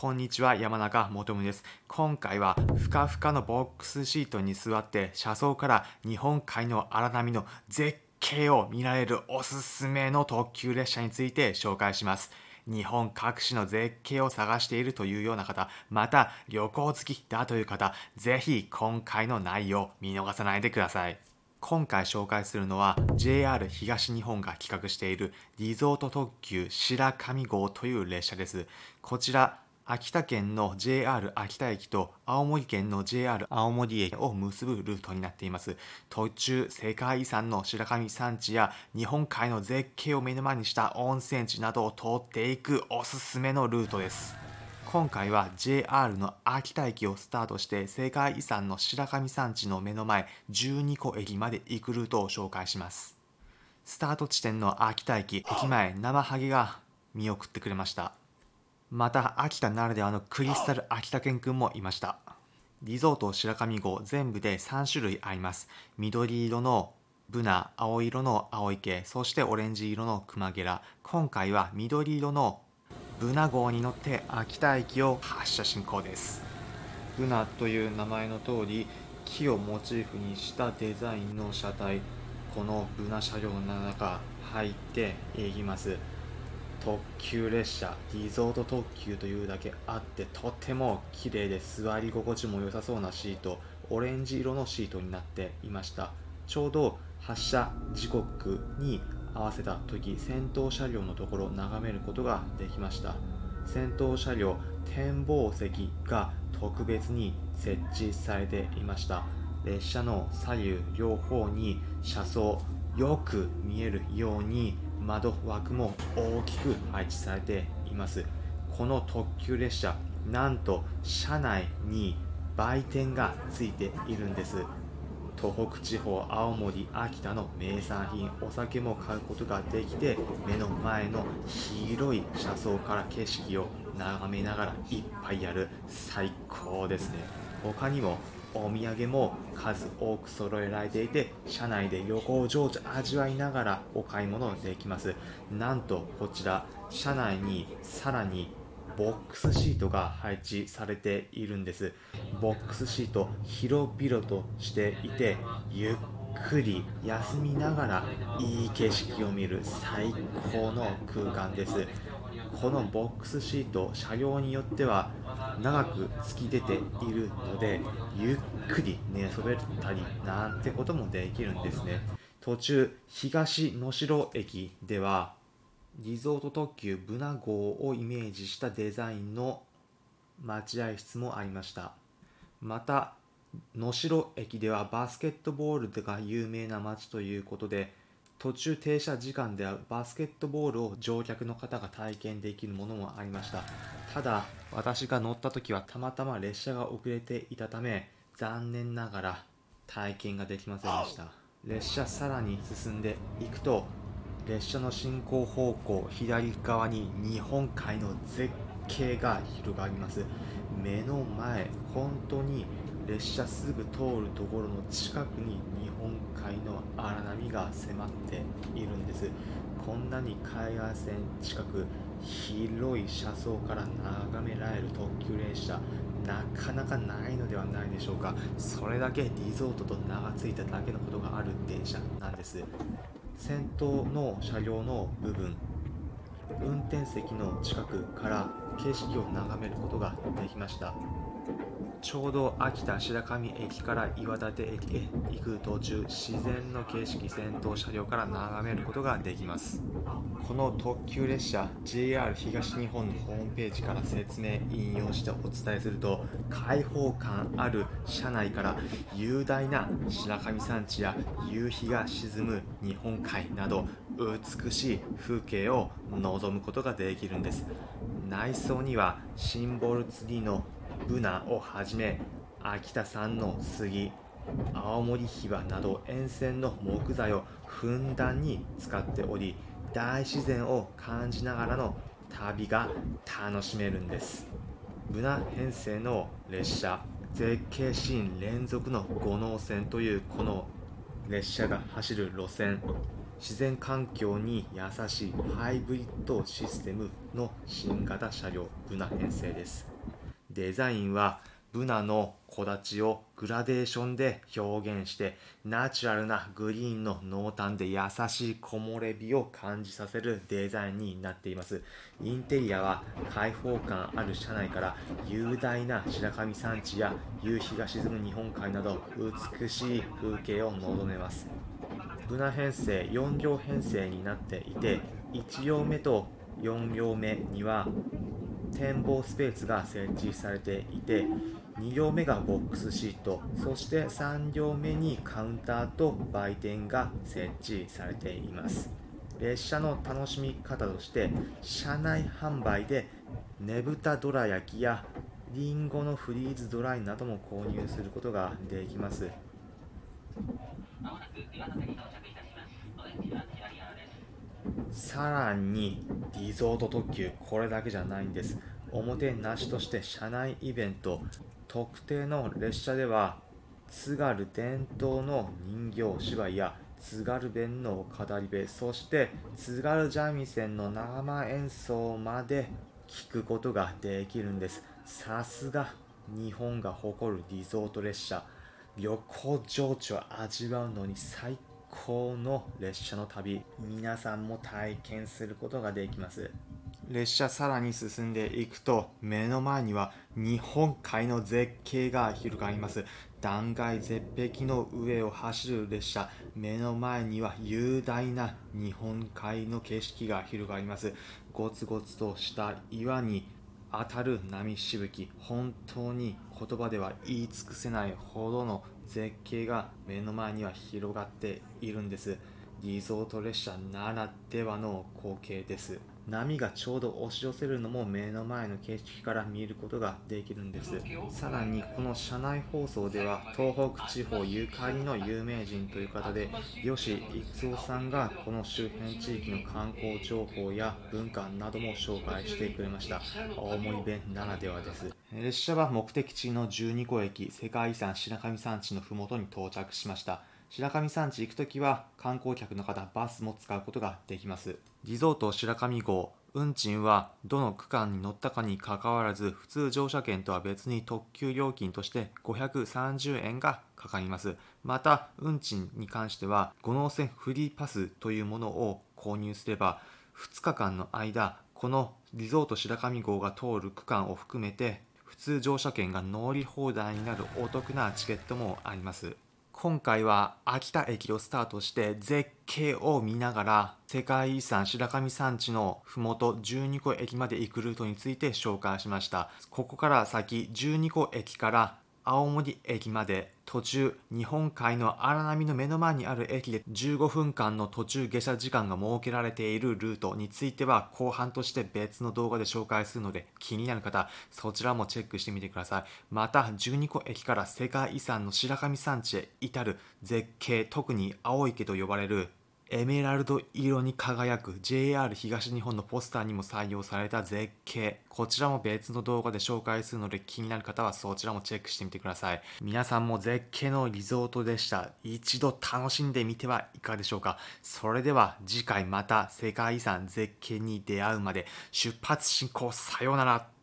こんにちは、山中もとです。今回は、ふかふかのボックスシートに座って、車窓から日本海の荒波の絶景を見られるおすすめの特急列車について紹介します。日本各地の絶景を探しているというような方、また旅行好きだという方、ぜひ今回の内容見逃さないでください。今回紹介するのは JR 東日本が企画しているリゾート特急白神号という列車です。こちら秋田県の JR 秋田駅と青森県の JR 青森駅を結ぶルートになっています。途中、世界遺産の白神山地や日本海の絶景を目の前にした温泉地などを通っていくおすすめのルートです。今回は JR の秋田駅をスタートして世界遺産の白神山地の目の前12個駅まで行くルートを紹介しますスタート地点の秋田駅駅前生ハゲが見送ってくれましたまた秋田ならではのクリスタル秋田県くんもいました。リゾート白神号全部で3種類あります。緑色のブナ青色の青池そしてオレンジ色のクマゲラ。今回は緑色のブナ号に乗って秋田駅を発車進行です。ブナという名前の通り木をモチーフにしたデザインの車体。このブナ車両の中入っていきます。特急列車リゾート特急というだけあってとても綺麗で座り心地も良さそうなシートオレンジ色のシートになっていました。ちょうど発車時刻に合わせた時先頭車両のところを眺めることができました。先頭車両展望席が特別に設置されていました。列車の左右両方に車窓よく見えるように窓枠も大きく配置されています。この特急列車なんと車内に売店がついているんです。東北地方青森秋田の名産品お酒も買うことができて目の前の広い車窓から景色を眺めながらいっぱいやる。最高ですね。他にもお土産も数多く揃えられていて車内で旅行情緒味わいながらお買い物できます。なんとこちら車内にさらにボックスシートが配置されているんです。ボックスシート広々としていてゆっくり休みながらいい景色を見る最高の空間です。このボックスシート車両によっては長く突き出ているのでゆっくり寝そべったりなんてこともできるんですね。途中東能代駅ではリゾート特急ブナ号をイメージしたデザインの待合室もありました。また能代駅ではバスケットボールが有名な街ということで途中停車時間ではバスケットボールを乗客の方が体験できるものもありました。ただ私が乗った時はたまたま列車が遅れていたため残念ながら体験ができませんでした。列車さらに進んでいくと列車の進行方向左側に日本海の絶景が広がります。目の前本当に列車すぐ通るところの近くに日本海の荒波が迫っているんです。こんなに海岸線近く広い車窓から眺められる特急列車なかなかないのではないでしょうか。それだけリゾートと名が付いただけのことがある電車なんです。先頭の車両の部分運転席の近くから景色を眺めることができました。ちょうど秋田白神駅から岩立駅へ行く途中自然の景色先頭車両から眺めることができます。この特急列車 JR 東日本のホームページから説明引用してお伝えすると開放感ある車内から雄大な白神山地や夕日が沈む日本海など美しい風景を望むことができるんです。内装にはシンボルツリーのブナをはじめ秋田産の杉青森ヒバなど沿線の木材をふんだんに使っており大自然を感じながらの旅が楽しめるんです。ブナ編成の列車絶景シーン連続の五能線というこの列車が走る路線。自然環境に優しいハイブリッドシステムの新型車両ブナ編成です。デザインはブナの木立をグラデーションで表現してナチュラルなグリーンの濃淡で優しい木漏れ日を感じさせるデザインになっています。インテリアは開放感ある車内から雄大な白神山地や夕日が沈む日本海など美しい風景を望めます。ブナ編成4両編成になっていて1両目と4両目には展望スペースが設置されていて2両目がボックスシートそして3両目にカウンターと売店が設置されています。列車の楽しみ方として車内販売でねぶたどら焼きやりんごのフリーズドライなども購入することができます。さらにリゾート特急これだけじゃないんです。おもてなしとして車内イベント特定の列車では津軽伝統の人形芝居や津軽弁の語り部そして津軽三味線の生演奏まで聞くことができるんです。さすが日本が誇るリゾート列車。旅行情緒を味わうのに最高の列車の旅皆さんも体験することができます。列車さらに進んでいくと目の前には日本海の絶景が広がります。断崖絶壁の上を走る列車。目の前には雄大な日本海の景色が広がります。ゴツゴツとした岩に当たる波しぶき。本当に言葉では言い尽くせないほどの絶景が目の前には広がっているんです。リゾート列車ならではの光景です。波がちょうど押し寄せるのも目の前の景色から見ることができるんです。さらにこの車内放送では東北地方ゆかりの有名人という方で吉逸夫さんがこの周辺地域の観光情報や文化なども紹介してくれました。青森弁ならではです。列車は目的地の12個駅世界遺産白神山地の麓に到着しました。白神山地行くときは観光客の方バスも使うことができます。リゾート白神号運賃はどの区間に乗ったかにかかわらず普通乗車券とは別に特急料金として530円がかかります。また運賃に関しては五能線フリーパスというものを購入すれば2日間の間このリゾート白神号が通る区間を含めて普通乗車券が乗り放題になるお得なチケットもあります。今回は秋田駅をスタートして絶景を見ながら世界遺産白神山地の麓12個駅まで行くルートについて紹介しました。ここから先12個駅から青森駅まで途中日本海の荒波の目の前にある駅で15分間の途中下車時間が設けられているルートについては後半として別の動画で紹介するので気になる方そちらもチェックしてみてください。また12個駅から世界遺産の白神山地へ至る絶景特に青池と呼ばれるエメラルド色に輝く JR 東日本のポスターにも採用された絶景。こちらも別の動画で紹介するので気になる方はそちらもチェックしてみてください。皆さんも絶景のリゾートでした。一度楽しんでみてはいかがでしょうか。それでは次回また世界遺産絶景に出会うまで出発進行。さようなら。